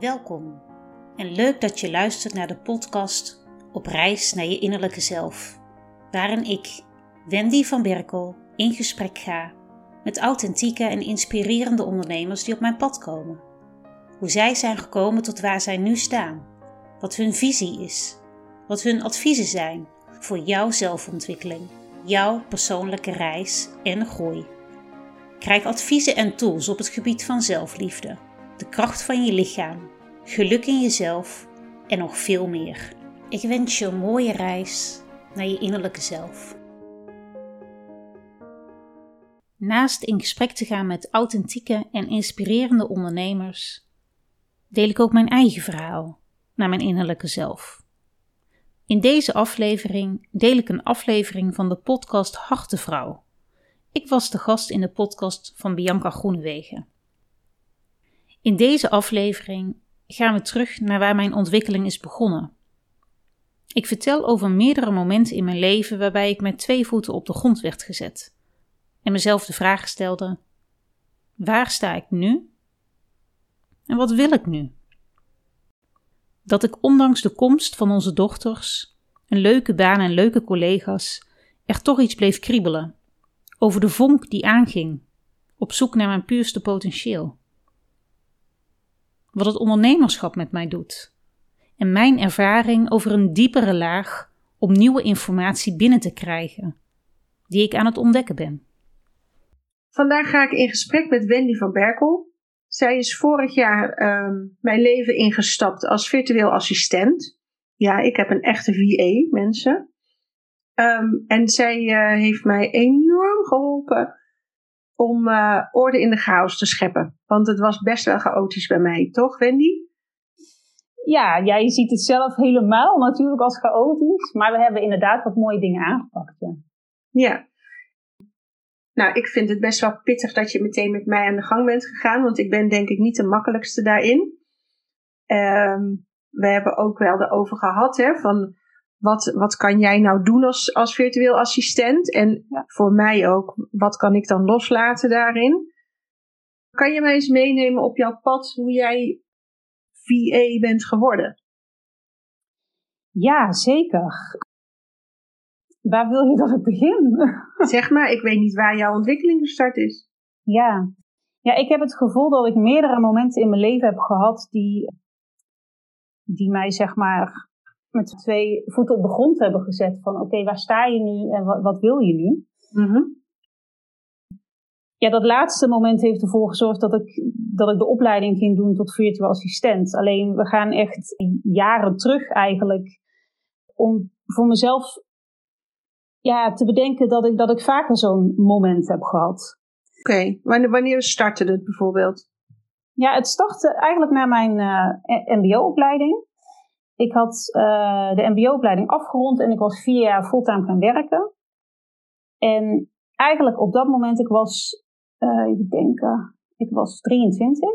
Welkom en leuk dat je luistert naar de podcast Op reis naar je innerlijke zelf, waarin ik, Wendy van Berkel, in gesprek ga met authentieke en inspirerende ondernemers die op mijn pad komen. Hoe zij zijn gekomen tot waar zij nu staan, wat hun visie is, wat hun adviezen zijn voor jouw zelfontwikkeling, jouw persoonlijke reis en groei. Krijg adviezen en tools op het gebied van zelfliefde, de kracht van je lichaam, geluk in jezelf en nog veel meer. Ik wens je een mooie reis naar je innerlijke zelf. Naast in gesprek te gaan met authentieke en inspirerende ondernemers, deel ik ook mijn eigen verhaal naar mijn innerlijke zelf. In deze aflevering deel ik een aflevering van de podcast Hartenvrouw. Ik was de gast in de podcast van Bianca Groenewegen. In deze aflevering gaan we terug naar waar mijn ontwikkeling is begonnen. Ik vertel over meerdere momenten in mijn leven waarbij ik met twee voeten op de grond werd gezet en mezelf de vraag stelde: waar sta ik nu? En wat wil ik nu? Dat ik ondanks de komst van onze dochters, een leuke baan en leuke collega's, er toch iets bleef kriebelen over de vonk die aanging, op zoek naar mijn puurste potentieel. Wat het ondernemerschap met mij doet en mijn ervaring over een diepere laag om nieuwe informatie binnen te krijgen, die ik aan het ontdekken ben. Vandaag ga ik in gesprek met Wendy van Berkel. Zij is vorig jaar ehm, mijn leven ingestapt als virtueel assistent. Ja, ik heb een echte VA, mensen. Ehm, en zij uh, heeft mij enorm geholpen om uh, orde in de chaos te scheppen. Want het was best wel chaotisch bij mij, toch Wendy? Ja, jij ziet het zelf helemaal natuurlijk als chaotisch. Maar we hebben inderdaad wat mooie dingen aangepakt. Ja. ja. Nou, ik vind het best wel pittig dat je meteen met mij aan de gang bent gegaan. Want ik ben denk ik niet de makkelijkste daarin. Um, we hebben ook wel erover gehad hè, van wat, wat kan jij nou doen als, als virtueel assistent? En voor mij ook, wat kan ik dan loslaten daarin? Kan je mij eens meenemen op jouw pad hoe jij VA bent geworden? Ja, zeker. Waar wil je dat ik begin? Zeg maar, ik weet niet waar jouw ontwikkeling gestart is. Ja. ja, ik heb het gevoel dat ik meerdere momenten in mijn leven heb gehad die, die mij zeg maar met twee voeten op de grond hebben gezet. Van oké, waar sta je nu en wat, wat wil je nu? Mhm. Ja, dat laatste moment heeft ervoor gezorgd dat ik, dat ik de opleiding ging doen tot virtueel assistent. Alleen we gaan echt jaren terug eigenlijk om voor mezelf ja, te bedenken dat ik, dat ik vaker zo'n moment heb gehad. Oké, wanneer, wanneer startte het bijvoorbeeld? Ja, het startte eigenlijk na mijn uh, MBO-opleiding. Ik had uh, de MBO-opleiding afgerond en ik was vier jaar fulltime gaan werken. En eigenlijk op dat moment, ik was, uh, even denken, ik was 23.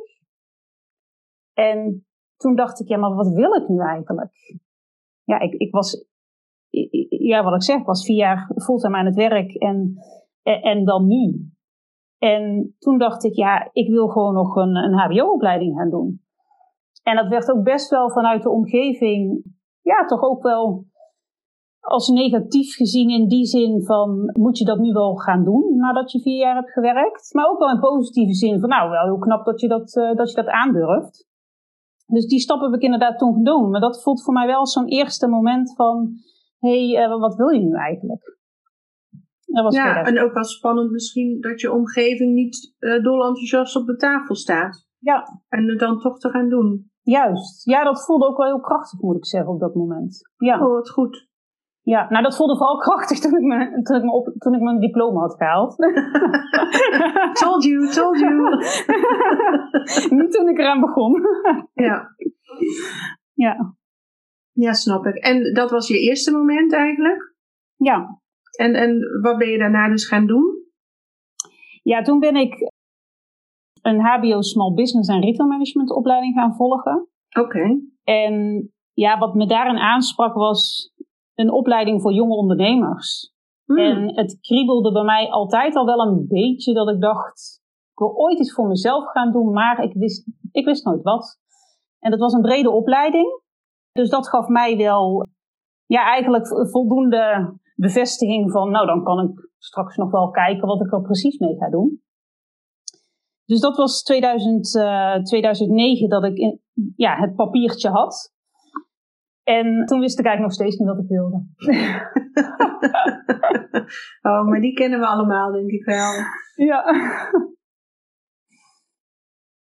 En toen dacht ik, ja, maar wat wil ik nu eigenlijk? Ja, ik, ik was, ja, wat ik zeg, ik was vier jaar fulltime aan het werk en, en, en dan nu. En toen dacht ik, ja, ik wil gewoon nog een, een HBO-opleiding gaan doen. En dat werd ook best wel vanuit de omgeving, ja, toch ook wel als negatief gezien in die zin van, moet je dat nu wel gaan doen nadat je vier jaar hebt gewerkt? Maar ook wel in positieve zin van, nou, wel heel knap dat je dat, uh, dat, je dat aandurft. Dus die stap heb ik inderdaad toen gedaan. Maar dat voelt voor mij wel zo'n eerste moment van, hé, hey, uh, wat wil je nu eigenlijk? Dat was ja, en ook wel spannend misschien dat je omgeving niet uh, dol enthousiast op de tafel staat. Ja. En het dan toch te gaan doen. Juist. Ja, dat voelde ook wel heel krachtig, moet ik zeggen, op dat moment. Ja. Oh, wat goed. Ja, nou dat voelde vooral krachtig toen ik, me, toen ik, me op, toen ik mijn diploma had gehaald. told you, told you. Niet toen ik eraan begon. ja. Ja. Ja, snap ik. En dat was je eerste moment eigenlijk? Ja. En, en wat ben je daarna dus gaan doen? Ja, toen ben ik een HBO Small Business en Retail Management opleiding gaan volgen. Oké. En ja, wat me daarin aansprak was een opleiding voor jonge ondernemers. Hmm. En het kriebelde bij mij altijd al wel een beetje dat ik dacht, ik wil ooit iets voor mezelf gaan doen, maar ik wist, ik wist nooit wat. En dat was een brede opleiding. Dus dat gaf mij wel ja, eigenlijk voldoende bevestiging van, nou dan kan ik straks nog wel kijken wat ik er precies mee ga doen. Dus dat was 2000, uh, 2009 dat ik in, ja, het papiertje had. En toen wist ik eigenlijk nog steeds niet wat ik wilde. oh, maar die kennen we allemaal, denk ik wel. Ja.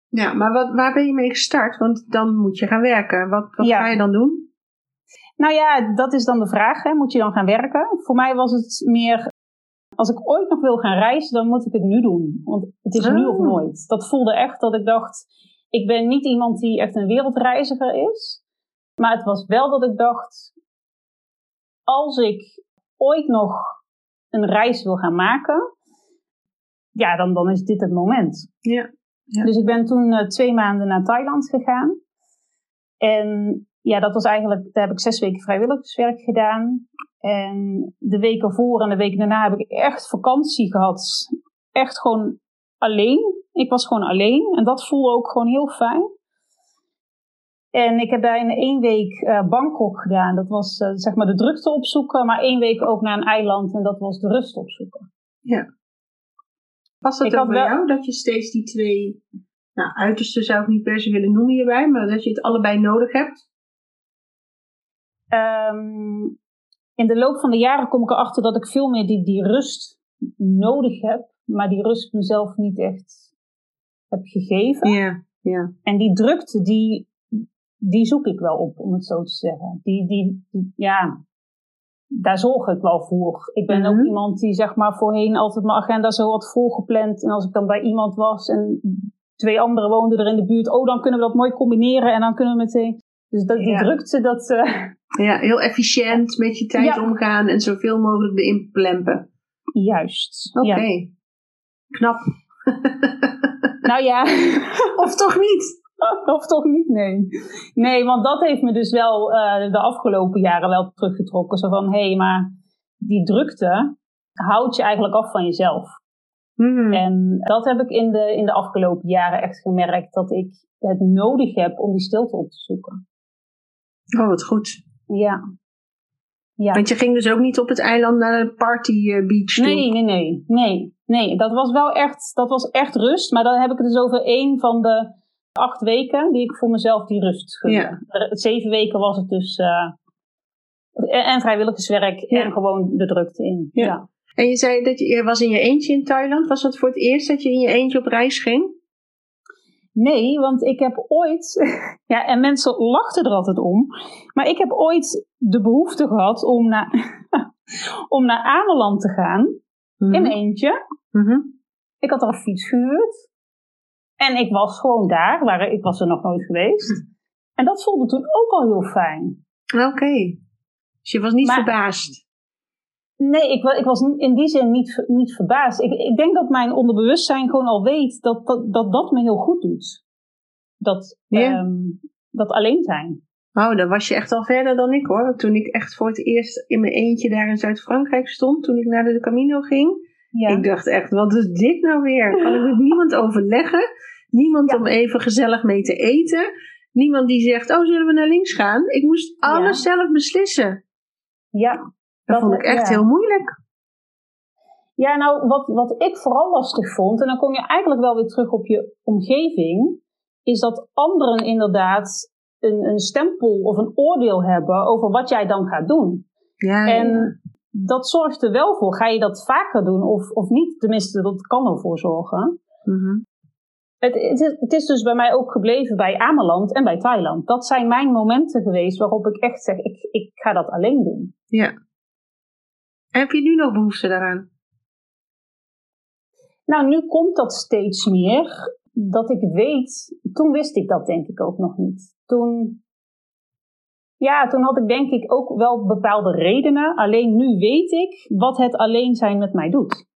Ja, maar wat, waar ben je mee gestart? Want dan moet je gaan werken. Wat, wat ga je dan doen? Nou ja, dat is dan de vraag. Hè. Moet je dan gaan werken? Voor mij was het meer, als ik ooit nog wil gaan reizen, dan moet ik het nu doen. Want het is nu of oh. nooit. Dat voelde echt dat ik dacht, ik ben niet iemand die echt een wereldreiziger is. Maar het was wel dat ik dacht, als ik ooit nog een reis wil gaan maken, ja, dan, dan is dit het moment. Ja. ja. Dus ik ben toen uh, twee maanden naar Thailand gegaan. En ja, dat was eigenlijk, daar heb ik zes weken vrijwilligerswerk gedaan. En de weken voor en de weken daarna heb ik echt vakantie gehad. Echt gewoon alleen. Ik was gewoon alleen en dat voelde ook gewoon heel fijn. En ik heb daar in één week uh, Bangkok gedaan. Dat was uh, zeg maar de drukte opzoeken, maar één week ook naar een eiland en dat was de rust opzoeken. Ja. Was het ook bij jou dat je steeds die twee nou, uiterste zou ik niet per se willen noemen hierbij, maar dat je het allebei nodig hebt? Um, in de loop van de jaren kom ik erachter dat ik veel meer die, die rust nodig heb, maar die rust mezelf niet echt heb gegeven. Ja, ja. En die drukte, die, die zoek ik wel op, om het zo te zeggen. Die, die, ja, daar zorg ik wel voor. Ik ben ook mhm. iemand die zeg maar voorheen altijd mijn agenda zo had volgepland. En als ik dan bij iemand was en twee anderen woonden er in de buurt, oh dan kunnen we dat mooi combineren en dan kunnen we meteen. Dus dat, die drukte, dat. Uh... Ja, heel efficiënt met je tijd omgaan en zoveel mogelijk erin plempen. Juist. Oké. Knap. nou ja. of toch niet? of toch niet? Nee. Nee, want dat heeft me dus wel uh, de afgelopen jaren wel teruggetrokken. Zo van, hé, hey, maar die drukte houdt je eigenlijk af van jezelf. Hmm. En dat heb ik in de, in de afgelopen jaren echt gemerkt, dat ik het nodig heb om die stilte op te zoeken. Oh, wat goed. Ja. ja. Want je ging dus ook niet op het eiland naar de party eh, beach Nee, nee, nee, nee. Nee, dat was wel echt, dat was echt rust. Maar dan heb ik het dus over één van de acht weken die ik voor mezelf die rust gunde. Ja. Zeven weken was het dus... Uh, en vrijwilligerswerk en gewoon de drukte in. Ja. En je zei dat je, je was in je eentje in Thailand. Was dat voor het eerst dat je in je eentje op reis ging? Nee, want ik heb ooit, ja, en mensen lachten er altijd om, maar ik heb ooit de behoefte gehad om naar, om naar Ameland te gaan, in mhm. eentje. Mhm. Ik had er een fiets gehuurd en ik was gewoon daar, waar ik was er nog nooit geweest. Mhm. En dat voelde toen ook al heel fijn. Oké, dus je was niet verbaasd? Nee, ik, ik, was in die zin niet, niet verbaasd. Ik, ik denk dat mijn onderbewustzijn gewoon al weet dat dat, dat, dat me heel goed doet. Dat, ehm, dat alleen zijn. Oh, dan was je echt al verder dan ik hoor. Toen ik echt voor het eerst in mijn eentje daar in Zuid-Frankrijk stond, toen ik naar de Camino ging. Ja. Ik dacht echt, wat is dit nou weer? Kan ik met niemand overleggen? Niemand om even gezellig mee te eten? Niemand die zegt, oh zullen we naar links gaan? Ik moest alles zelf beslissen. Ja, dat, vond ik echt heel moeilijk. Ja, nou, wat, wat ik vooral lastig vond, en dan kom je eigenlijk wel weer terug op je omgeving, is dat anderen inderdaad een, een stempel of een oordeel hebben over wat jij dan gaat doen. Ja, en dat zorgt er wel voor. Ga je dat vaker doen of, of niet? Tenminste, dat kan ervoor zorgen. Mhm. het, het, is, het, is, dus bij mij ook gebleven bij Ameland en bij Thailand. Dat zijn mijn momenten geweest waarop ik echt zeg, ik, ik ga dat alleen doen. Ja. Heb je nu nog behoefte daaraan? Nou, nu komt dat steeds meer. Dat ik weet, toen wist ik dat denk ik ook nog niet. Toen, ja, toen had ik denk ik ook wel bepaalde redenen. Alleen nu weet ik wat het alleen zijn met mij doet.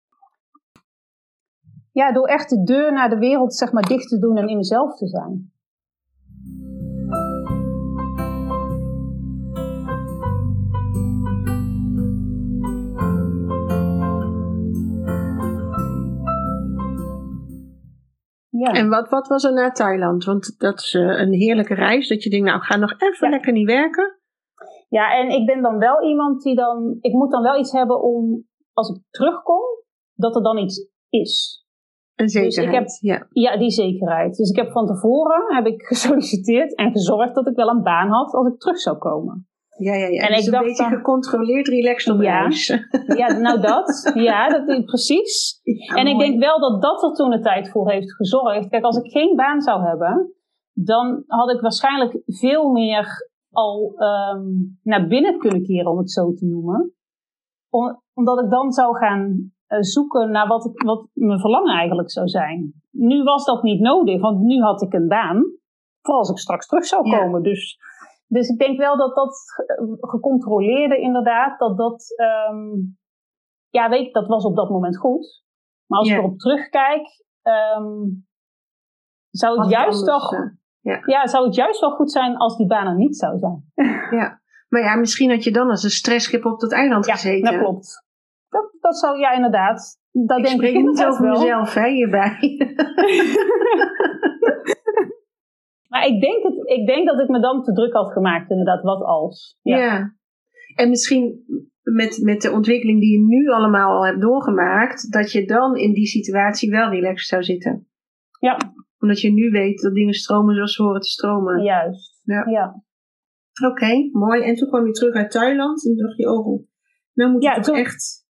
Ja, door echt de deur naar de wereld zeg maar dicht te doen en in mezelf te zijn. Ja. En wat, wat was er na Thailand? Want dat is eh, een heerlijke reis. Dat je denkt, nou, ik ga nog even Ja. lekker niet werken. Ja, en ik ben dan wel iemand die dan. Ik moet dan wel iets hebben om. Als ik terugkom, dat er dan iets is. Een Dus ik zekerheid. heb- ja. Ja, die zekerheid. Dus ik heb van tevoren heb ik gesolliciteerd en gezorgd dat ik wel een baan had als ik terug zou komen. Ja, ja, ja. En dus ik een dacht beetje dan- gecontroleerd, relaxed op Ja. reis. Ja, nou dat. Ja, dat precies. Ja, en ik denk wel dat dat er toen de tijd voor heeft gezorgd. Kijk, als ik geen baan zou hebben, dan had ik waarschijnlijk veel meer al ehm, naar binnen kunnen keren, om het zo te noemen. Om- omdat ik dan zou gaan eh, zoeken naar wat, ik, wat mijn verlangen eigenlijk zou zijn. Nu was dat niet nodig, want nu had ik een baan. Voor als ik straks terug zou Ja. komen. Dus, dus ik denk wel dat dat gecontroleerde inderdaad, dat dat, ehm, ja weet ik, dat was op dat moment goed. Maar als Ja. ik erop terugkijk, ehm, zou het Had juist wel, eh, ja, zou het juist wel goed zijn als die baan er niet zou zijn. ja. Maar ja, misschien had je dan als een stressschip op dat eiland Ja, gezeten. dat klopt. Dat, dat zou, ja inderdaad. Dat Ik denk spreek ik niet over wel. mezelf hè, hierbij. Maar ik denk, het, ik denk dat ik me dan te druk had gemaakt, inderdaad, wat als. Ja. Ja. En misschien met, met de ontwikkeling die je nu allemaal al hebt doorgemaakt, dat je dan in die situatie wel relaxed zou zitten. Ja. Omdat je nu weet dat dingen stromen zoals ze horen te stromen. Juist. Ja. ja. Oké, mooi. En toen kwam je terug uit Thailand en dacht je, oh, nou moet je Ja, toch toen- echt...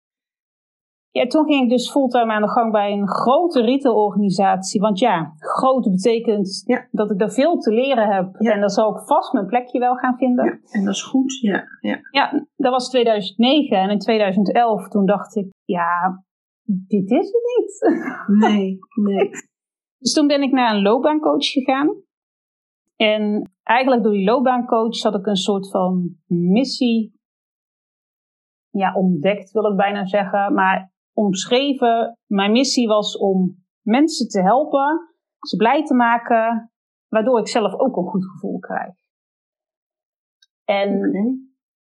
Ja, toen ging ik dus fulltime aan de gang bij een grote retailorganisatie. Want ja, groot betekent Ja. dat ik daar veel te leren heb. Ja. En dan zal ik vast mijn plekje wel gaan vinden. Ja, en dat is goed. Ja, ja. Ja, dat was 2009. En in 2011 toen dacht ik, ja, dit is het niet. Nee, nee. Dus toen ben ik naar een loopbaancoach gegaan. En eigenlijk door die loopbaancoach had ik een soort van missie ja, ontdekt, wil ik bijna zeggen. Maar omschreven, mijn missie was om mensen te helpen, ze blij te maken, waardoor ik zelf ook een goed gevoel krijg. En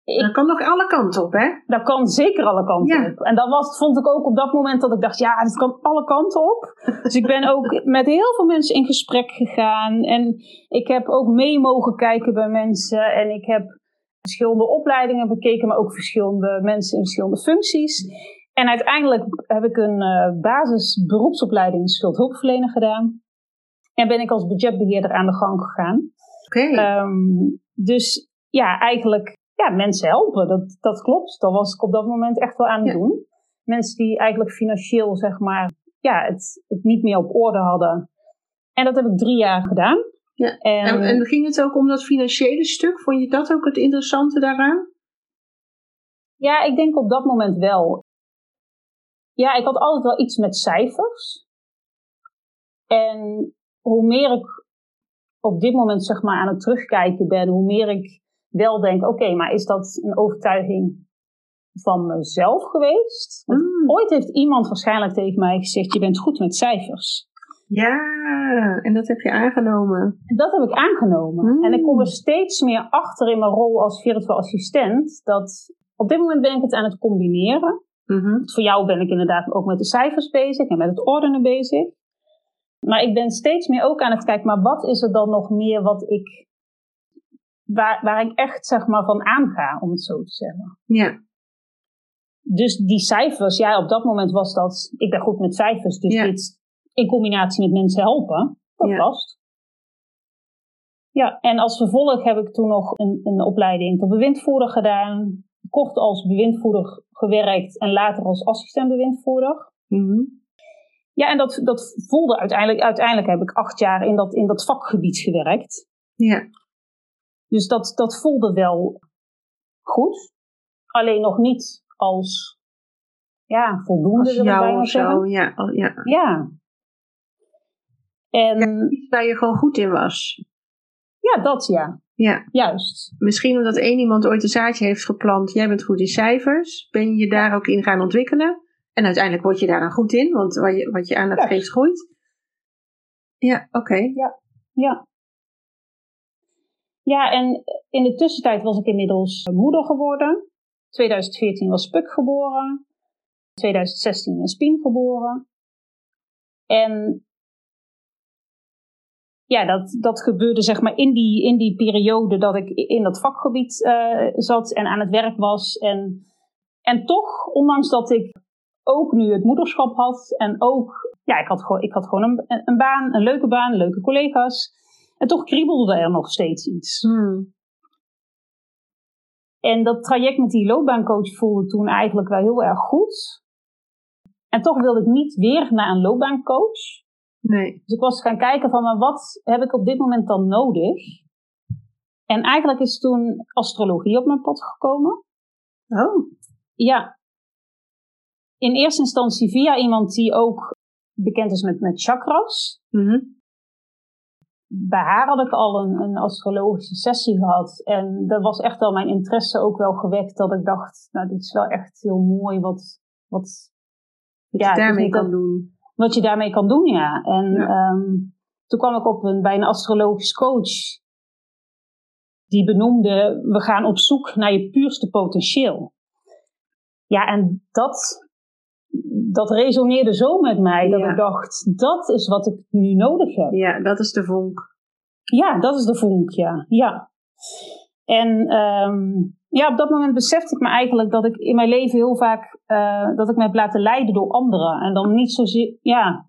ik, Dat kan nog alle kanten op, hè? dat kan zeker alle kanten Ja. op. En dat was, vond ik ook op dat moment dat ik dacht, ja, dit kan alle kanten op. Dus ik ben ook met heel veel mensen in gesprek gegaan. En ik heb ook mee mogen kijken bij mensen. En ik heb verschillende opleidingen bekeken, maar ook verschillende mensen in verschillende functies. En uiteindelijk heb ik een eh basis beroepsopleiding schuldhulpverlener gedaan. En ben ik als budgetbeheerder aan de gang gegaan. Oké. Ehm, dus ja, eigenlijk ja, mensen helpen. Dat, dat klopt. Dat was ik op dat moment echt wel aan het Ja. doen. Mensen die eigenlijk financieel, zeg maar, ja, het, het niet meer op orde hadden. En dat heb ik drie jaar gedaan. Ja. En, En, en ging het ook om dat financiële stuk? Vond je dat ook het interessante daaraan? ja, ik denk op dat moment wel. Ja, ik had altijd wel iets met cijfers. En hoe meer ik op dit moment zeg maar aan het terugkijken ben, hoe meer ik wel denk, oké, maar is dat een overtuiging van mezelf geweest? Want Mm. Ooit heeft iemand waarschijnlijk tegen mij gezegd, je bent goed met cijfers. Ja, en dat heb je aangenomen. En dat heb ik aangenomen. Mm. En ik kom er steeds meer achter in mijn rol als virtual assistent, dat op dit moment ben ik het aan het combineren. Mhm. Voor jou ben ik inderdaad ook met de cijfers bezig en met het ordenen bezig. Maar ik ben steeds meer ook aan het kijken, maar wat is er dan nog meer wat ik, waar, waar ik echt zeg maar van aanga, om het zo te zeggen. Ja, Dus die cijfers, ja, op dat moment was dat, ik ben goed met cijfers, dus Ja. dit in combinatie met mensen helpen, dat Ja. past. Ja, en als vervolg heb ik toen nog een, een opleiding tot bewindvoerder gedaan, kort als bewindvoerder gewerkt en later als assistent bewindvoerder. Mhm. Ja, en dat, dat voelde uiteindelijk, uiteindelijk heb ik acht jaar in dat, in dat vakgebied gewerkt. ja. Dus dat, dat voelde wel goed. Alleen nog niet als ja, voldoende, Als jou of zo. Ja, al- ja. Ja. En Iets waar je gewoon goed in was. ja, dat ja. Ja, Juist. misschien omdat één iemand ooit een zaadje heeft geplant. Jij bent goed in cijfers. Ben je je daar ook in gaan ontwikkelen? En uiteindelijk word je daar dan goed in, want wat je, wat je aandacht Ja. geeft groeit. Ja, oké. Ja. Ja, en in de tussentijd was ik inmiddels moeder geworden. 2014 was Puk geboren. 2016 is Pien geboren. En ja, dat, dat gebeurde zeg maar in die, in die periode dat ik in dat vakgebied uh, zat en aan het werk was. En, en toch, ondanks dat ik ook nu het moederschap had en ook, ja, ik had gewoon, ik had gewoon een, een baan, een leuke baan, leuke collega's. En toch kriebelde er nog steeds iets. Hmm. En dat traject met die loopbaancoach voelde toen eigenlijk wel heel erg goed. En toch wilde ik niet weer naar een loopbaancoach. Nee. Dus ik was gaan kijken van, maar wat heb ik op dit moment dan nodig? En eigenlijk is toen astrologie op mijn pad gekomen. Oh. Ja. In eerste instantie via iemand die ook bekend is met, met chakras. Mm Bij haar had ik al een, een astrologische sessie gehad. En dat was echt wel mijn interesse ook wel gewekt. Dat ik dacht, nou dit is wel echt heel mooi wat... wat ja, je daarmee kan doen. Wat je daarmee kan doen, ja. En Ja. Um, toen kwam ik op een, bij een astrologisch coach. Die benoemde, we gaan op zoek naar je puurste potentieel. Ja, en dat, dat resoneerde zo met mij. Dat Ja. ik dacht, dat is wat ik nu nodig heb. Ja, dat is de vonk. Ja, dat is de vonk, ja. ja. En ehm, ja, op dat moment besefte ik me eigenlijk dat ik in mijn leven heel vaak eh, dat ik me heb laten leiden door anderen. En dan niet zozeer, ja,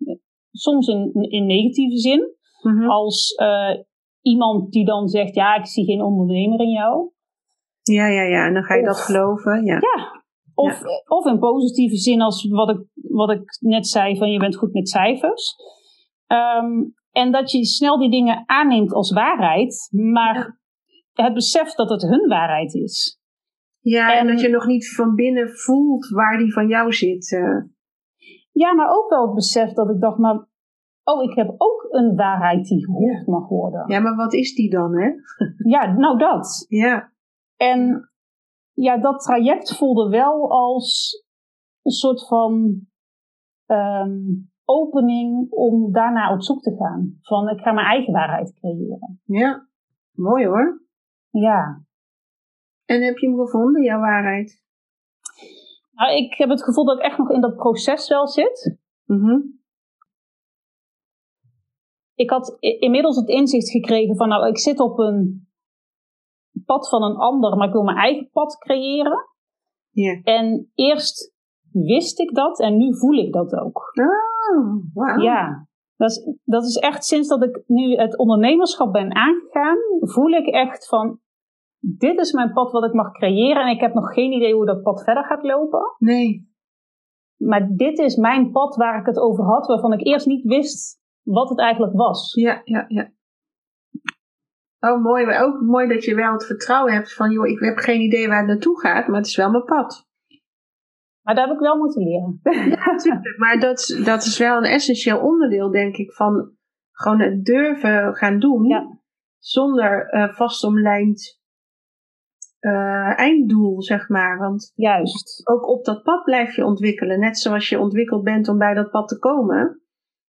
soms in, in negatieve zin. Mhm. Als eh, iemand die dan zegt, ja, ik zie geen ondernemer in jou. Ja, ja, ja. En dan ga je dat geloven. Ja. Of, of in positieve zin als wat ik, wat ik net zei, van je bent goed met cijfers. Ehm, en dat je snel die dingen aanneemt als waarheid, maar het besef dat het hun waarheid is. Ja, en, En- dat je nog niet van binnen voelt waar die van jou zit. eh. Ja, maar ook wel het besef dat ik dacht, maar oh, ik heb ook een waarheid die gehoord mag worden. ja, maar wat is die dan, hè? Ja, nou dat. Ja. En ja, dat traject voelde wel als een soort van ehm, opening om daarna op zoek te gaan. Van ik ga mijn eigen waarheid creëren. Ja. Mooi hoor. Ja. En heb je hem gevonden, jouw waarheid? Nou, ik heb het gevoel dat ik echt nog in dat proces wel zit. Mhm. Ik had inmiddels het inzicht gekregen van, nou, ik zit op een pad van een ander, maar ik wil mijn eigen pad creëren. Ja. En eerst wist ik dat en nu voel ik dat ook. Oh, wauw. Ja, dat is, dat is echt sinds dat ik nu het ondernemerschap ben aangegaan, voel ik echt van, dit is mijn pad wat ik mag creëren en ik heb nog geen idee hoe dat pad verder gaat lopen. Nee. Maar dit is mijn pad waar ik het over had, waarvan ik eerst niet wist wat het eigenlijk was. Ja, ja, ja. Oh, mooi. Maar ook mooi dat je wel het vertrouwen hebt van, joh, ik heb geen idee waar het naartoe gaat, maar het is wel mijn pad. Maar daar heb ik wel moeten leren. Tuurlijk, maar dat, dat is wel een essentieel onderdeel, denk ik, van gewoon het durven gaan doen. Ja. Zonder eh vastomlijnd eh, einddoel, zeg maar. Want Juist, ook op dat pad blijf je ontwikkelen. Net zoals je ontwikkeld bent om bij dat pad te komen.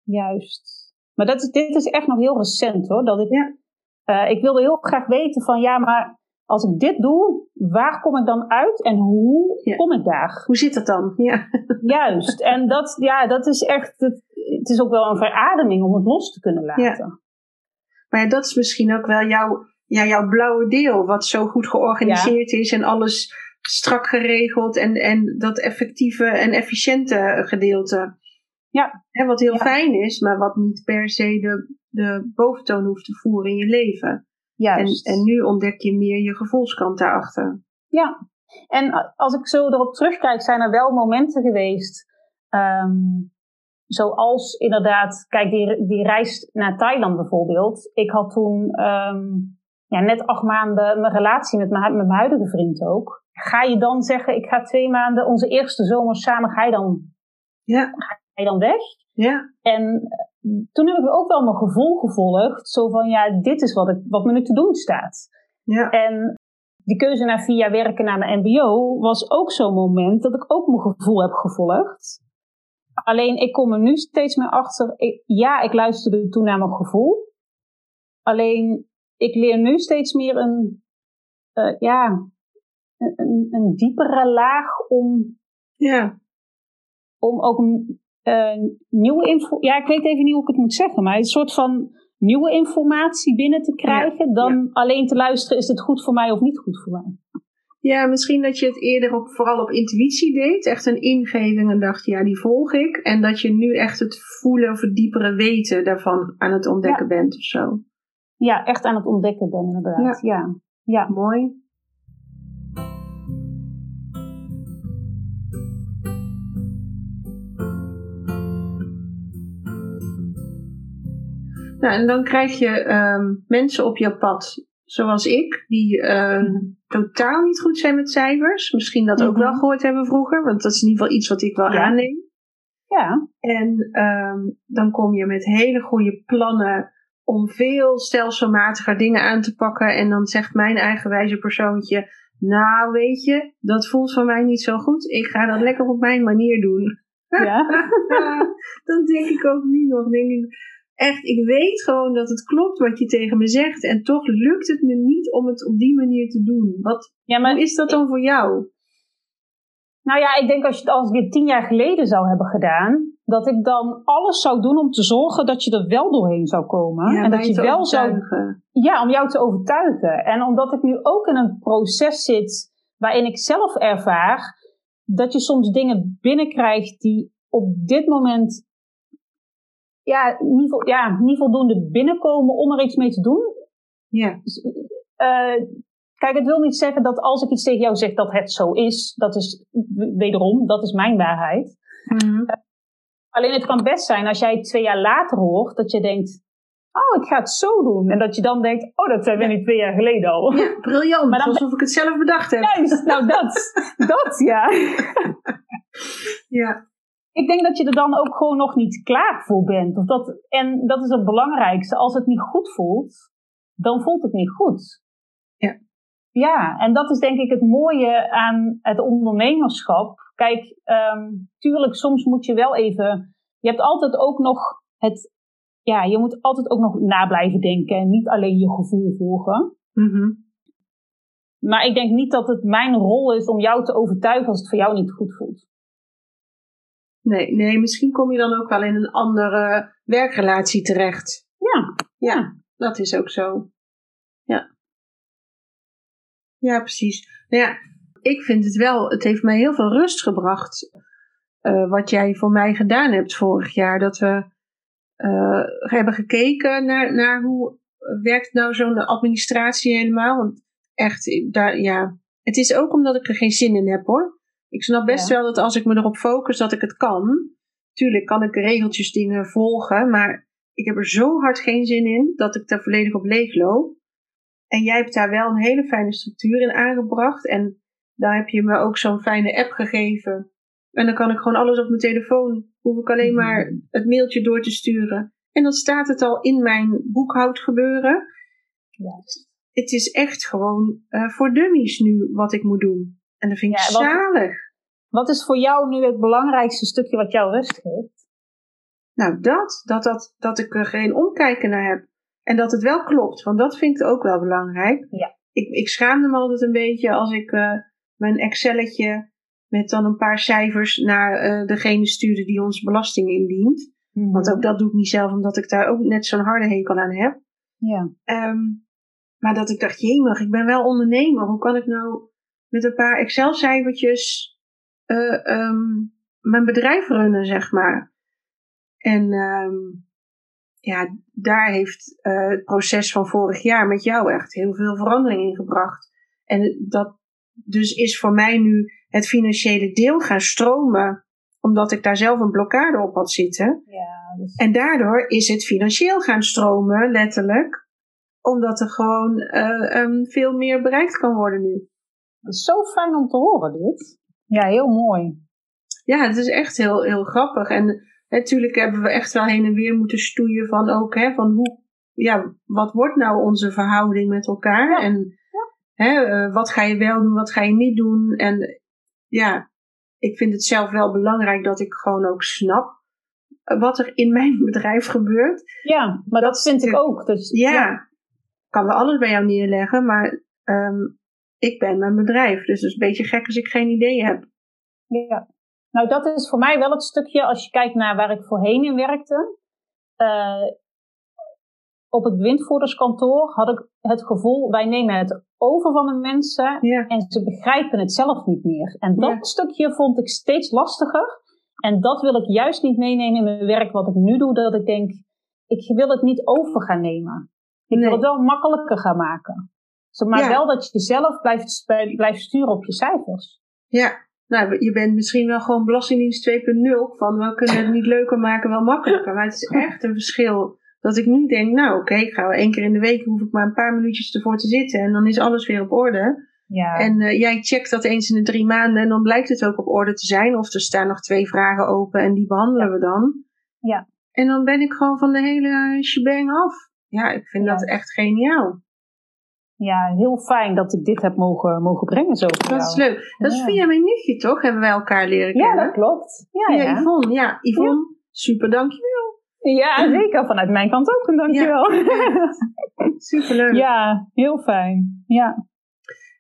juist. Maar dat dit is echt nog heel recent hoor. Dat ik, Ja. Eh, ik wilde heel graag weten van ja, maar als ik dit doe, waar kom ik dan uit en hoe Ja. kom ik daar? Hoe zit dat dan? Ja. Juist. En dat, ja, dat is echt, het, het is ook wel een verademing om het los te kunnen laten. Maar ja, dat is misschien ook wel jouw, ja, jouw blauwe deel, wat zo goed georganiseerd is en alles strak geregeld en, en dat effectieve en efficiënte gedeelte. Ja. Hè, wat heel Ja. fijn is, maar wat niet per se de, de boventoon hoeft te voeren in je leven. En, Juist. en nu ontdek je meer je gevoelskant daarachter. Ja, en als ik zo erop terugkijk, zijn er wel momenten geweest. ehm, zoals inderdaad, kijk, die, die reis naar Thailand bijvoorbeeld. Ik had toen ehm, ja, net acht maanden mijn relatie met mijn, met mijn huidige vriend ook. Ga je dan zeggen, ik ga twee maanden, onze eerste zomer samen, ga je dan, Ja, ga je dan weg? ja, En eh, toen heb ik ook wel mijn gevoel gevolgd. Zo van, ja, dit is wat, ik, wat me nu te doen staat. ja. En die keuze naar vier jaar werken naar mijn MBO was ook zo'n moment dat ik ook mijn gevoel heb gevolgd. Alleen ik kom er nu steeds meer achter. Ik- ja, ik luisterde toen naar mijn gevoel. Alleen ik leer nu steeds meer een, eh, ja, een, een, diepere laag om, ja. om ook een eh, nieuwe info. Ja, ik weet even niet hoe ik het moet zeggen, maar een soort van nieuwe informatie binnen te krijgen, dan alleen te luisteren, is het goed voor mij of niet goed voor mij. Ja, misschien dat je het eerder op, vooral op intuïtie deed. Echt een ingeving en dacht, ja, die volg ik. En dat je nu echt het voelen of het diepere weten daarvan aan het ontdekken bent of zo. Ja, echt aan het ontdekken ben inderdaad. Ja, ja. ja. mooi. Nou, en dan krijg je ehm, mensen op je pad, zoals ik, die uh, totaal niet goed zijn met cijfers. Misschien dat ook wel mhm. gehoord hebben vroeger, want dat is in ieder geval iets wat ik wel aanneem. Ja. En um, dan kom je met hele goede plannen om veel stelselmatiger dingen aan te pakken. En dan zegt mijn eigenwijze persoontje, nou weet je, dat voelt voor mij niet zo goed. Ik ga dat lekker op mijn manier doen. Ja. dan denk ik ook nu nog, denk ik, echt, ik weet gewoon dat het klopt wat je tegen me zegt. En toch lukt het me niet om het op die manier te doen. Wat, ja, maar, hoe is dat dan voor jou? Nou ja, ik denk als, je, als ik dit tien jaar geleden zou hebben gedaan, dat ik dan alles zou doen om te zorgen dat je er wel doorheen zou komen. Ja, en dat je wel zou. Ja, om jou te overtuigen. En omdat ik nu ook in een proces zit waarin ik zelf ervaar dat je soms dingen binnenkrijgt die op dit moment ja, niet, ja, niet voldoende binnenkomen om er iets mee te doen. Ja. Uh, kijk, het wil niet zeggen dat als ik iets tegen jou zeg dat het zo is. Dat is wederom, dat is mijn waarheid. Mm alleen het kan best zijn als jij twee jaar later hoort, dat je denkt, oh, ik ga het zo doen. En dat je dan denkt, oh, dat zijn we niet twee jaar geleden al. Ja, briljant. Maar dan, alsof ik het zelf bedacht heb. Juist, nou dat, dat ja. ja ik denk dat je er dan ook gewoon nog niet klaar voor bent. Of dat, en dat is het belangrijkste. Als het niet goed voelt, dan voelt het niet goed. Ja. Ja, en dat is denk ik het mooie aan het ondernemerschap. Kijk, um, tuurlijk, soms moet je wel even. Je hebt altijd ook nog het. Ja, je moet altijd ook nog na blijven denken en niet alleen je gevoel volgen. Mm Maar ik denk niet dat het mijn rol is om jou te overtuigen als het voor jou niet goed voelt. Nee, nee, misschien kom je dan ook wel in een andere werkrelatie terecht. Ja. Ja, dat is ook zo. Ja. Ja, precies. Nou ja, ik vind het wel, het heeft mij heel veel rust gebracht. Uh, wat jij voor mij gedaan hebt vorig jaar. Dat we uh, hebben gekeken naar, naar hoe werkt nou zo'n administratie helemaal. Want echt, daar, ja, het is ook omdat ik er geen zin in heb hoor. Ik snap best wel dat als ik me erop focus dat ik het kan. Tuurlijk kan ik regeltjes dingen volgen, maar ik heb er zo hard geen zin in dat ik daar volledig op leeg loop. En jij hebt daar wel een hele fijne structuur in aangebracht. En daar heb je me ook zo'n fijne app gegeven. En dan kan ik gewoon alles op mijn telefoon. Hoef ik alleen maar mhm. het mailtje door te sturen. En dan staat het al in mijn boekhoudgebeuren. Ja. Het is echt gewoon uh, voor dummies nu wat ik moet doen. En dat vind ik ja, zalig. Wat is voor jou nu het belangrijkste stukje wat jou rust geeft? Nou, dat. Dat, dat, dat ik er geen omkijken naar heb. En dat het wel klopt, want dat vind ik ook wel belangrijk. Ja. Ik, ik schaamde me altijd een beetje als ik uh, mijn Excelletje met dan een paar cijfers naar uh, degene stuurde die ons belasting indient. Mm Want ook dat doe ik niet zelf, omdat ik daar ook net zo'n harde hekel aan heb. Ja. Um, maar dat ik dacht, jemig, ik ben wel ondernemer. Hoe kan ik nou met een paar Excel-cijfertjes uh, um, mijn bedrijf runnen, zeg maar. En um, ja, daar heeft uh, het proces van vorig jaar met jou echt heel veel verandering in gebracht. En dat dus is voor mij nu het financiële deel gaan stromen, omdat ik daar zelf een blokkade op had zitten. Ja, dus... En daardoor is het financieel gaan stromen, letterlijk, omdat er gewoon uh, um, veel meer bereikt kan worden nu. Dat is zo fijn om te horen, dit. Ja, heel mooi. Ja, het is echt heel, heel grappig. En natuurlijk hebben we echt wel heen en weer moeten stoeien van ook, hè, van hoe, ja, wat wordt nou onze verhouding met elkaar? En Hè, uh, wat ga je wel doen, wat ga je niet doen? En ja, ik vind het zelf wel belangrijk dat ik gewoon ook snap wat er in mijn bedrijf gebeurt. Ja, maar dat, vind ik ook. Dus, ja, ja, kan wel alles bij jou neerleggen, maar um, ik ben mijn bedrijf. Dus het is een beetje gek als ik geen idee heb. Ja, nou dat is voor mij wel het stukje, als je kijkt naar waar ik voorheen in werkte. Uh, op het windvoerderskantoor had ik het gevoel, wij nemen het over van de mensen en ze begrijpen het zelf niet meer. En dat stukje vond ik steeds lastiger. En dat wil ik juist niet meenemen in mijn werk wat ik nu doe, dat ik denk, ik wil het niet over gaan nemen. Ik wil het wel makkelijker gaan maken. Maar wel dat je zelf blijft, blijft sturen op je cijfers. Ja, nou, je bent misschien wel gewoon Belastingdienst 2.0 van we kunnen het niet leuker maken, wel makkelijker. Maar het is echt een verschil dat ik nu denk, nou oké, ik ga één keer in de week, hoef ik maar een paar minuutjes ervoor te zitten en dan is alles weer op orde. Ja. En uh, jij checkt dat eens in de drie maanden en dan blijkt het ook op orde te zijn. Of er staan nog twee vragen open en die behandelen we dan. Ja. En dan ben ik gewoon van de hele shebang af. Ja, ik vind dat echt geniaal. Ja, heel fijn dat ik dit heb mogen, mogen brengen zo Dat is leuk. Dat is via mijn nichtje toch? Hebben wij elkaar leren kennen? Ja, dat klopt. Ja, ja. Yvonne. Ja, Yvonne, super dankjewel. Ja, zeker. Vanuit mijn kant ook een dankjewel. Ja, superleuk. Ja, heel fijn. Ja.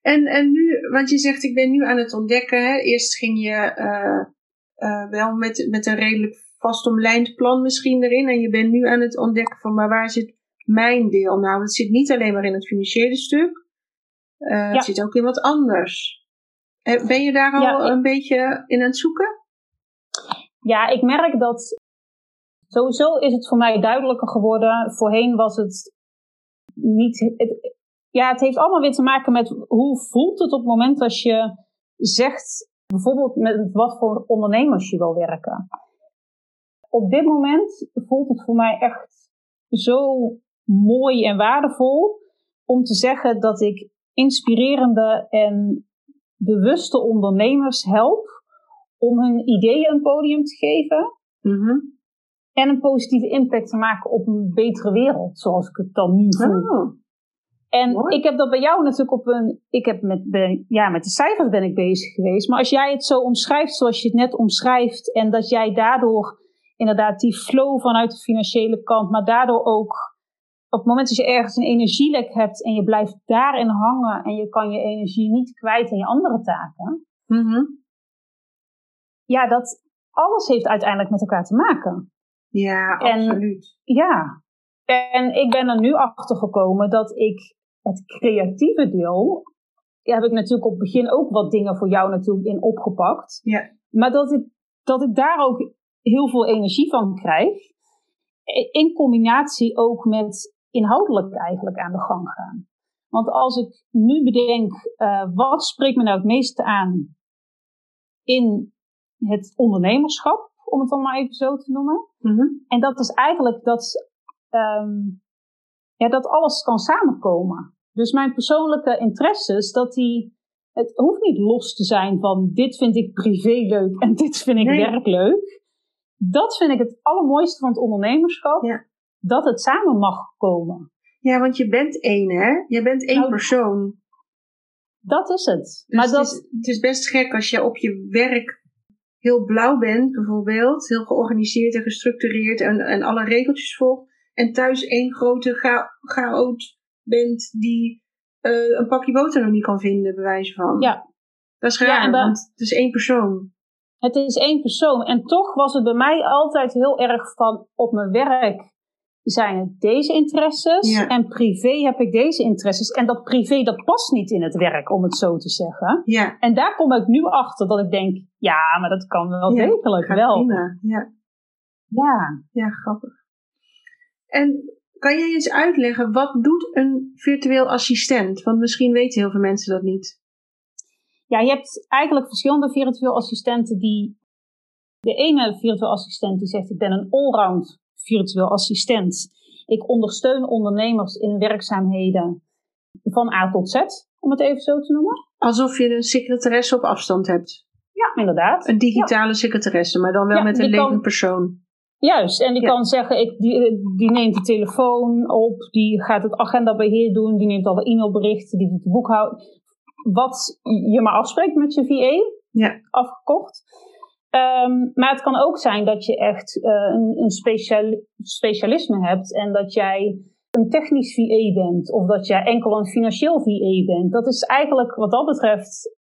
En, en nu, want je zegt ik ben nu aan het ontdekken. Hè? Eerst ging je uh, uh, wel met, met een redelijk vastomlijnd plan misschien erin. En je bent nu aan het ontdekken van maar waar zit mijn deel nou? Het zit niet alleen maar in het financiële stuk. Uh, Het zit ook in wat anders. Ben je daar al een beetje in aan het zoeken? Ja, ik merk dat sowieso is het voor mij duidelijker geworden. Voorheen was het niet. Het, ja, het heeft allemaal weer te maken met hoe voelt het op het moment als je zegt, bijvoorbeeld met wat voor ondernemers je wil werken. Op dit moment voelt het voor mij echt zo mooi en waardevol om te zeggen dat ik inspirerende en bewuste ondernemers help om hun ideeën een podium te geven. Mhm. En een positieve impact te maken op een betere wereld, zoals ik het dan nu voel. Oh. En ik heb dat bij jou natuurlijk op een. Ik heb met, ja, met de cijfers ben ik bezig geweest. Maar als jij het zo omschrijft zoals je het net omschrijft. En dat jij daardoor inderdaad die flow vanuit de financiële kant. Maar daardoor ook op het moment dat je ergens een energielek hebt. En je blijft daarin hangen. En je kan je energie niet kwijt in je andere taken. Mhm. Ja, dat alles heeft uiteindelijk met elkaar te maken. Ja, absoluut. ja, en ik ben er nu achter gekomen dat ik het creatieve deel, ja, heb ik natuurlijk op het begin ook wat dingen voor jou natuurlijk in opgepakt. Ja. Maar dat ik, dat ik daar ook heel veel energie van krijg. In combinatie ook met inhoudelijk eigenlijk aan de gang gaan. Want als ik nu bedenk, uh, wat spreekt me nou het meeste aan in het ondernemerschap, om het dan maar even zo te noemen. Mm En dat is eigenlijk dat um, ja, dat alles kan samenkomen. Dus mijn persoonlijke interesses, dat die, het hoeft niet los te zijn van dit vind ik privé leuk en dit vind ik werk leuk. Dat vind ik het allermooiste van het ondernemerschap. Ja. Dat het samen mag komen. Ja, want je bent één, hè? Je bent één nou, persoon. Dat is het. Dus maar dat... Het is, het is best gek als je op je werk heel blauw bent, bijvoorbeeld. Heel georganiseerd en gestructureerd en, en alle regeltjes volgt en thuis één grote chaot bent die uh, een pakje boter nog niet kan vinden, bij wijze van. Ja. Dat is raar, ja, want het is één persoon. Het is één persoon. En toch was het bij mij altijd heel erg van op mijn werk zijn het deze interesses en privé heb ik deze interesses. En dat privé, dat past niet in het werk, om het zo te zeggen. Ja. En daar kom ik nu achter dat ik denk, ja, maar dat kan wel ja, degelijk wel. Prima. Ja. Ja. Ja, grappig. En kan jij eens uitleggen, wat doet een virtueel assistent? Want misschien weten heel veel mensen dat niet. Ja, je hebt eigenlijk verschillende virtueel assistenten die... De ene virtueel assistent die zegt, ik ben een allround virtueel assistent. Ik ondersteun ondernemers in werkzaamheden van A tot Z, om het even zo te noemen. Alsof je een secretaresse op afstand hebt. Ja, inderdaad. Een digitale secretaresse, maar dan wel met een levend persoon. Juist, en die kan zeggen, ik, die, die neemt de telefoon op, die gaat het agendabeheer doen, die neemt alle e-mailberichten, die doet de boekhouding. Wat je maar afspreekt met je VA, ja. afgekocht. Um, maar het kan ook zijn dat je echt uh, een, een special, specialisme hebt en dat jij een technisch VA bent of dat jij enkel een financieel VA bent. Dat is eigenlijk wat dat betreft,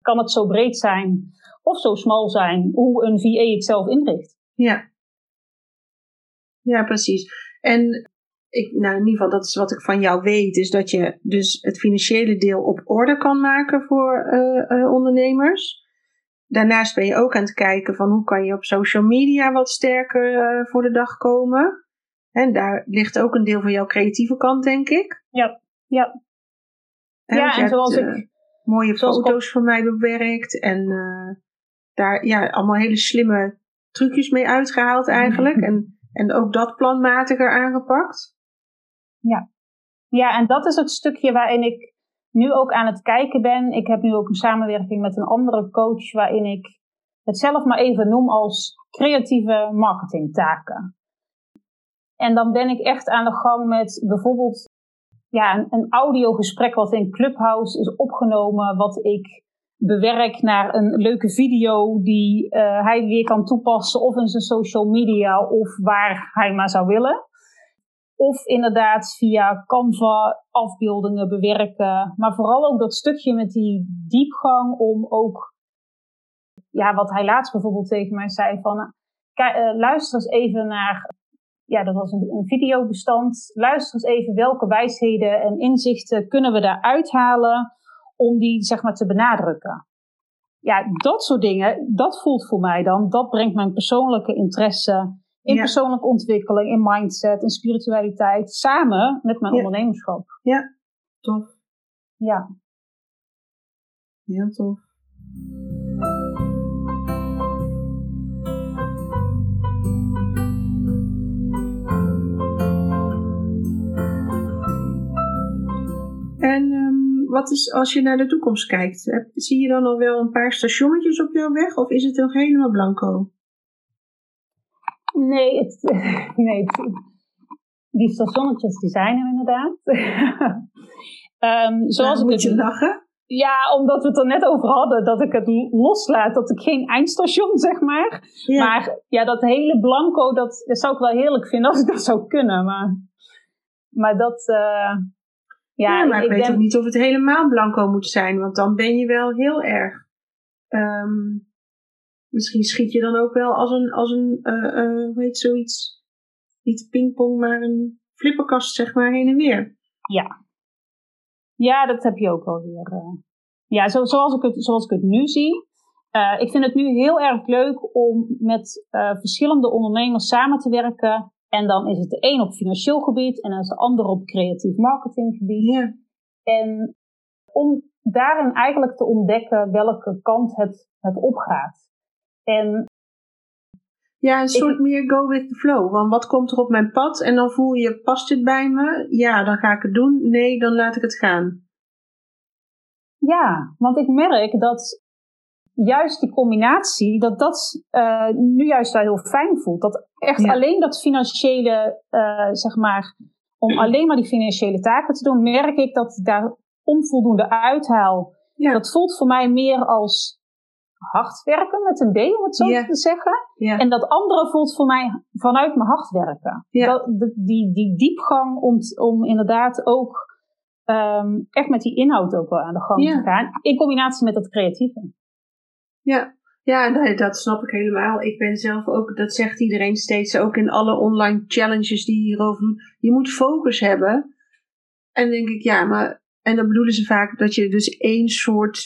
kan het zo breed zijn of zo smal zijn hoe een VA het zelf inricht. Ja, ja, precies. En ik, nou in ieder geval, dat is wat ik van jou weet, is dat je dus het financiële deel op orde kan maken voor uh, ondernemers. Daarnaast ben je ook aan het kijken van hoe kan je op social media wat sterker uh, voor de dag komen. En daar ligt ook een deel van jouw creatieve kant, denk ik. Ja, ja. ja, en zoals ik... Mooie foto's van mij bewerkt en daar ja, allemaal hele slimme trucjes mee uitgehaald eigenlijk. en, en ook dat planmatiger aangepakt. Ja. ja, en dat is het stukje waarin ik nu ook aan het kijken ben. Ik heb nu ook een samenwerking met een andere coach waarin ik het zelf maar even noem als creatieve marketingtaken. En dan ben ik echt aan de gang met bijvoorbeeld ja, een, een audiogesprek wat in Clubhouse is opgenomen, wat ik bewerk naar een leuke video die uh, hij weer kan toepassen, of in zijn social media, of waar hij maar zou willen. Of inderdaad via Canva afbeeldingen bewerken. Maar vooral ook dat stukje met die diepgang om ook, ja, wat hij laatst bijvoorbeeld tegen mij zei van, uh, luister eens even naar, ja, dat was een, een videobestand. Luister eens even welke wijsheden en inzichten kunnen we daar uithalen om die zeg maar te benadrukken. Ja, dat soort dingen, dat voelt voor mij dan, dat brengt mijn persoonlijke interesse in persoonlijke ontwikkeling, in mindset, in spiritualiteit, samen met mijn ondernemerschap. Ja, tof. Ja. Heel tof. En um, wat is, als je naar de toekomst kijkt, heb, zie je dan al wel een paar stationnetjes op jouw weg of is het nog helemaal blanco? Nee, het, nee die stationnetjes die zijn er inderdaad. um, zoals ik moet het, je lachen? Ja, omdat we het er net over hadden, dat ik het loslaat, dat ik geen eindstation, zeg maar. Maar ja, dat hele blanco, dat, dat, zou ik wel heerlijk vinden als ik dat zou kunnen. Maar, maar dat, uh, ja, ja, maar ik, ik weet denk... ook niet of het helemaal blanco moet zijn, want dan ben je wel heel erg. Um, misschien schiet je dan ook wel als een, als een uh, uh, hoe heet zoiets? Niet pingpong, maar een flipperkast, zeg maar, heen en weer. Ja. Ja, dat heb je ook wel weer. Uh, ja, zo, zoals, ik het, zoals ik het nu zie. ik vind het nu heel erg leuk om met verschillende ondernemers samen te werken en dan is het de een op financieel gebied en dan is de ander op creatief marketinggebied. Ja. En om daarin eigenlijk te ontdekken welke kant het, het opgaat. En ja, een soort meer go with the flow. Want wat komt er op mijn pad? En dan voel je, past dit bij me? Ja, dan ga ik het doen. Nee, dan laat ik het gaan. Ja, want ik merk dat juist die combinatie, dat dat uh, nu juist wel heel fijn voelt. Dat echt alleen dat financiële, uh, zeg maar, om alleen maar die financiële taken te doen, merk ik dat ik daar onvoldoende uithaal. Ja. Dat voelt voor mij meer als hard werken met een B, om het zo te zeggen. En dat andere voelt voor mij vanuit mijn hart werken. Dat, die, die diepgang om, om inderdaad ook um, echt met die inhoud ook wel aan de gang te gaan. In combinatie met dat creatieve. Ja, ja nee, dat snap ik helemaal. Ik ben zelf ook, dat zegt iedereen steeds, ook in alle online challenges die hierover doen. Je moet focus hebben. En denk ik, ja, maar. En dan bedoelen ze vaak dat je dus één soort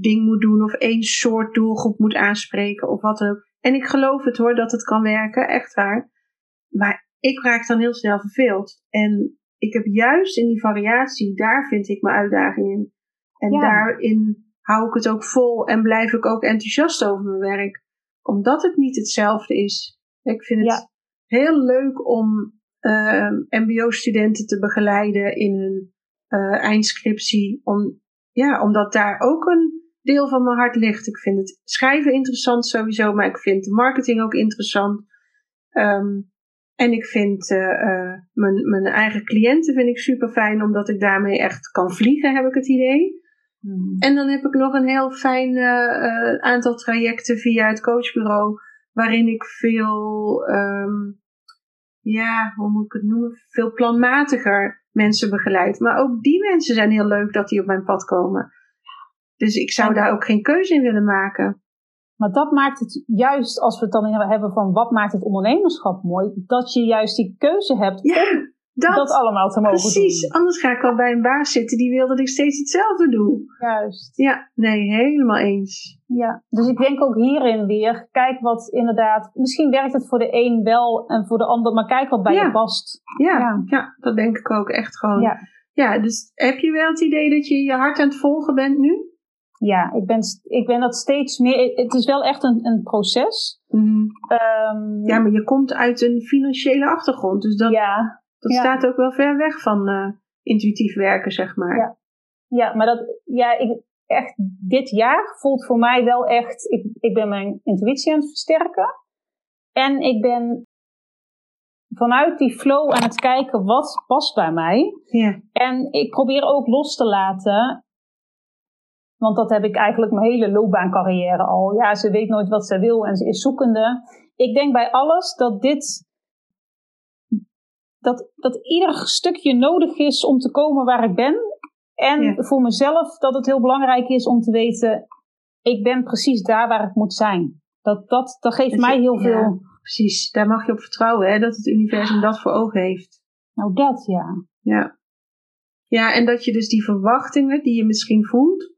ding moet doen of één soort doelgroep moet aanspreken of wat dan ook. En ik geloof het hoor, dat het kan werken, echt waar. Maar ik raak dan heel snel verveeld. En ik heb juist in die variatie, daar vind ik mijn uitdaging in. En daarin hou ik het ook vol en blijf ik ook enthousiast over mijn werk. Omdat het niet hetzelfde is. Ik vind het heel leuk om uh, MBO-studenten te begeleiden in hun uh, eindscriptie. Om, ja, omdat daar ook een deel van mijn hart ligt. Ik vind het schrijven interessant sowieso, maar ik vind de marketing ook interessant. Um, en ik vind uh, mijn, mijn eigen cliënten vind ik super fijn, omdat ik daarmee echt kan vliegen, heb ik het idee. Hmm. En dan heb ik nog een heel fijn uh, aantal trajecten via het coachbureau, waarin ik veel, um, ja, hoe moet ik het noemen, veel planmatiger mensen begeleid. Maar ook die mensen zijn heel leuk dat die op mijn pad komen. Dus ik zou daar ook geen keuze in willen maken. Maar dat maakt het juist, als we het dan hebben van wat maakt het ondernemerschap mooi, dat je juist die keuze hebt om dat, dat allemaal te mogen precies, doen. Precies, anders ga ik wel bij een baas zitten die wil dat ik steeds hetzelfde doe. Juist. Ja, nee, helemaal eens. Ja, dus ik denk ook hierin weer, kijk wat inderdaad, misschien werkt het voor de een wel en voor de ander, maar kijk wat bij je past. Ja, ja, ja. dat denk ik ook echt gewoon. Ja. ja, dus heb je wel het idee dat je je hart aan het volgen bent nu? Ja, ik ben, ik ben dat steeds meer. Het is wel echt een, een proces. Mm. ja, maar je komt uit een financiële achtergrond. Dus dat, ja, dat staat ook wel ver weg van uh, intuïtief werken, zeg maar. Ja, ja maar dat, ja, ik, echt, dit jaar voelt voor mij wel echt. Ik, ik ben mijn intuïtie aan het versterken. En ik ben vanuit die flow aan het kijken wat past bij mij. Ja. En ik probeer ook los te laten want dat heb ik eigenlijk mijn hele loopbaancarrière al. Ja, ze weet nooit wat ze wil en ze is zoekende. Ik denk bij alles dat dit. Dat, dat ieder stukje nodig is om te komen waar ik ben. En voor mezelf dat het heel belangrijk is om te weten: ik ben precies daar waar ik moet zijn. Dat, dat, dat geeft mij heel veel. Ja, precies, daar mag je op vertrouwen, hè, dat het universum dat voor ogen heeft. Nou, dat ja. Ja. Ja, en dat je dus die verwachtingen die je misschien voelt,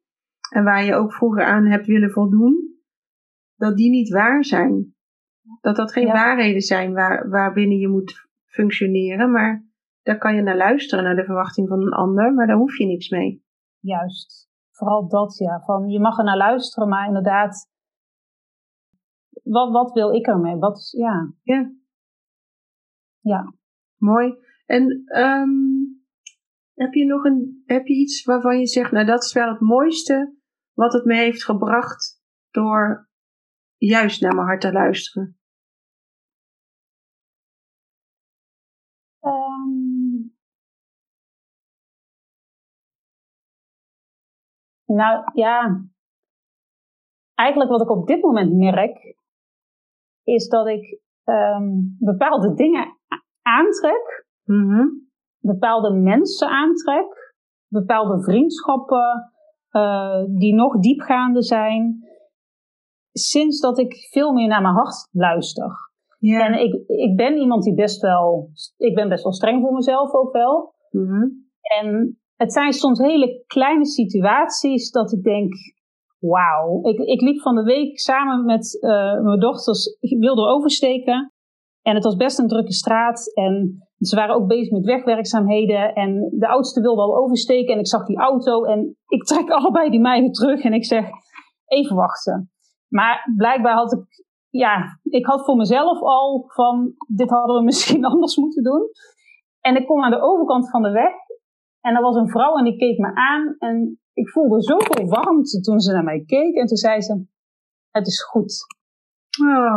en waar je ook vroeger aan hebt willen voldoen, dat die niet waar zijn. Dat dat geen waarheden zijn waar, waarbinnen je moet functioneren, maar daar kan je naar luisteren, naar de verwachting van een ander, maar daar hoef je niks mee. Juist, vooral dat ja. Van, je mag er naar luisteren, maar inderdaad, wat, wat wil ik ermee? Wat, ja. Ja. Ja. Mooi. En um, heb je nog een, heb je iets waarvan je zegt, nou dat is wel het mooiste wat het me heeft gebracht door juist naar mijn hart te luisteren? Um, nou ja, eigenlijk wat ik op dit moment merk, is dat ik um, bepaalde dingen aantrek, mm bepaalde mensen aantrek, bepaalde vriendschappen, uh, die nog diepgaande zijn, sinds dat ik veel meer naar mijn hart luister. En ik, ik ben iemand die best wel, ik ben best wel streng voor mezelf ook wel. Mm En het zijn soms hele kleine situaties dat ik denk, wauw. Ik, ik liep van de week samen met uh, mijn dochters, ik wilde oversteken. En het was best een drukke straat. En ze waren ook bezig met wegwerkzaamheden. En de oudste wilde al oversteken. En ik zag die auto. En ik trek allebei die meiden terug. En ik zeg: even wachten. Maar blijkbaar had ik. Ja, ik had voor mezelf al van. Dit hadden we misschien anders moeten doen. En ik kom aan de overkant van de weg. En er was een vrouw en die keek me aan. En ik voelde zoveel warmte toen ze naar mij keek. En toen zei ze: Het is goed. Oh.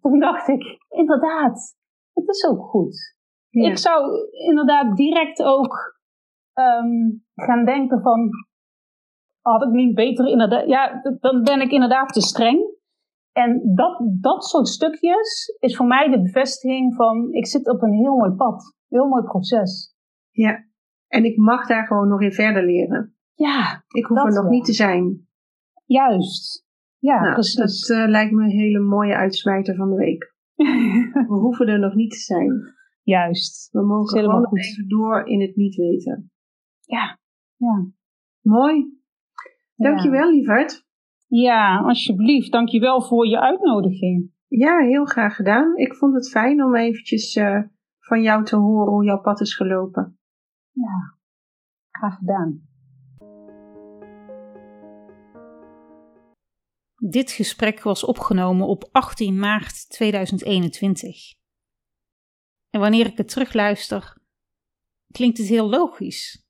Toen dacht ik: Inderdaad, het is ook goed. Ik zou inderdaad direct ook um, gaan denken van, had ik niet beter inderdaad, ja, dan ben ik inderdaad te streng. En dat, dat soort stukjes is voor mij de bevestiging van, ik zit op een heel mooi pad, heel mooi proces. Ja, en ik mag daar gewoon nog in verder leren. Ja. Ik hoef er nog niet te zijn. Juist. Ja, nou, precies. Dat uh, lijkt me een hele mooie uitsmijter van de week. We hoeven er nog niet te zijn. Juist. We mogen gewoon goed. even door in het niet weten. Ja, ja. Mooi. Dankjewel, ja. lieverd. Ja, alsjeblieft. Dankjewel voor je uitnodiging. Ja, heel graag gedaan. Ik vond het fijn om eventjes uh, van jou te horen hoe jouw pad is gelopen. Ja, graag gedaan. Dit gesprek was opgenomen op 18 maart 2021. En wanneer ik het terugluister, klinkt het heel logisch.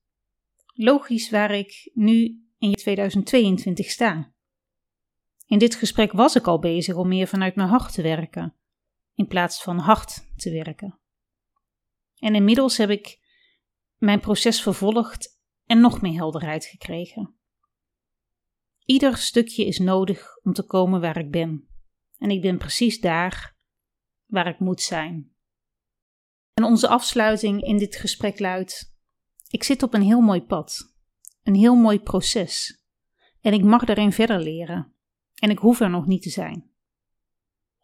Logisch waar ik nu in 2022 sta. In dit gesprek was ik al bezig om meer vanuit mijn hart te werken, in plaats van hard te werken. En inmiddels heb ik mijn proces vervolgd en nog meer helderheid gekregen. Ieder stukje is nodig om te komen waar ik ben. En ik ben precies daar waar ik moet zijn. En onze afsluiting in dit gesprek luidt: Ik zit op een heel mooi pad, een heel mooi proces. En ik mag daarin verder leren. En ik hoef er nog niet te zijn.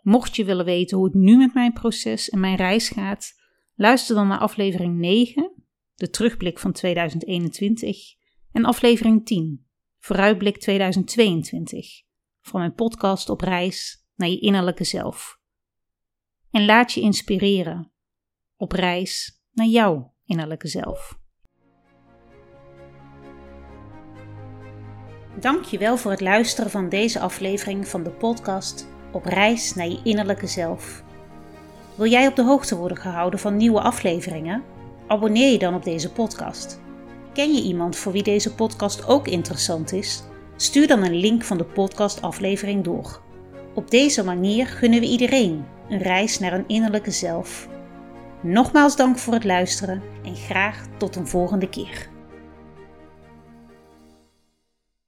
Mocht je willen weten hoe het nu met mijn proces en mijn reis gaat, Luister dan naar aflevering 9, de terugblik van 2021, en aflevering 10, vooruitblik 2022, van mijn podcast op reis naar je innerlijke zelf. En laat je inspireren op reis naar jouw innerlijke zelf. Dank je wel voor het luisteren van deze aflevering van de podcast Op reis naar je innerlijke zelf. Wil jij op de hoogte worden gehouden van nieuwe afleveringen? Abonneer je dan op deze podcast. Ken je iemand voor wie deze podcast ook interessant is? Stuur dan een link van de podcastaflevering door. Op deze manier gunnen we iedereen een reis naar een innerlijke zelf. Nogmaals dank voor het luisteren en graag tot een volgende keer.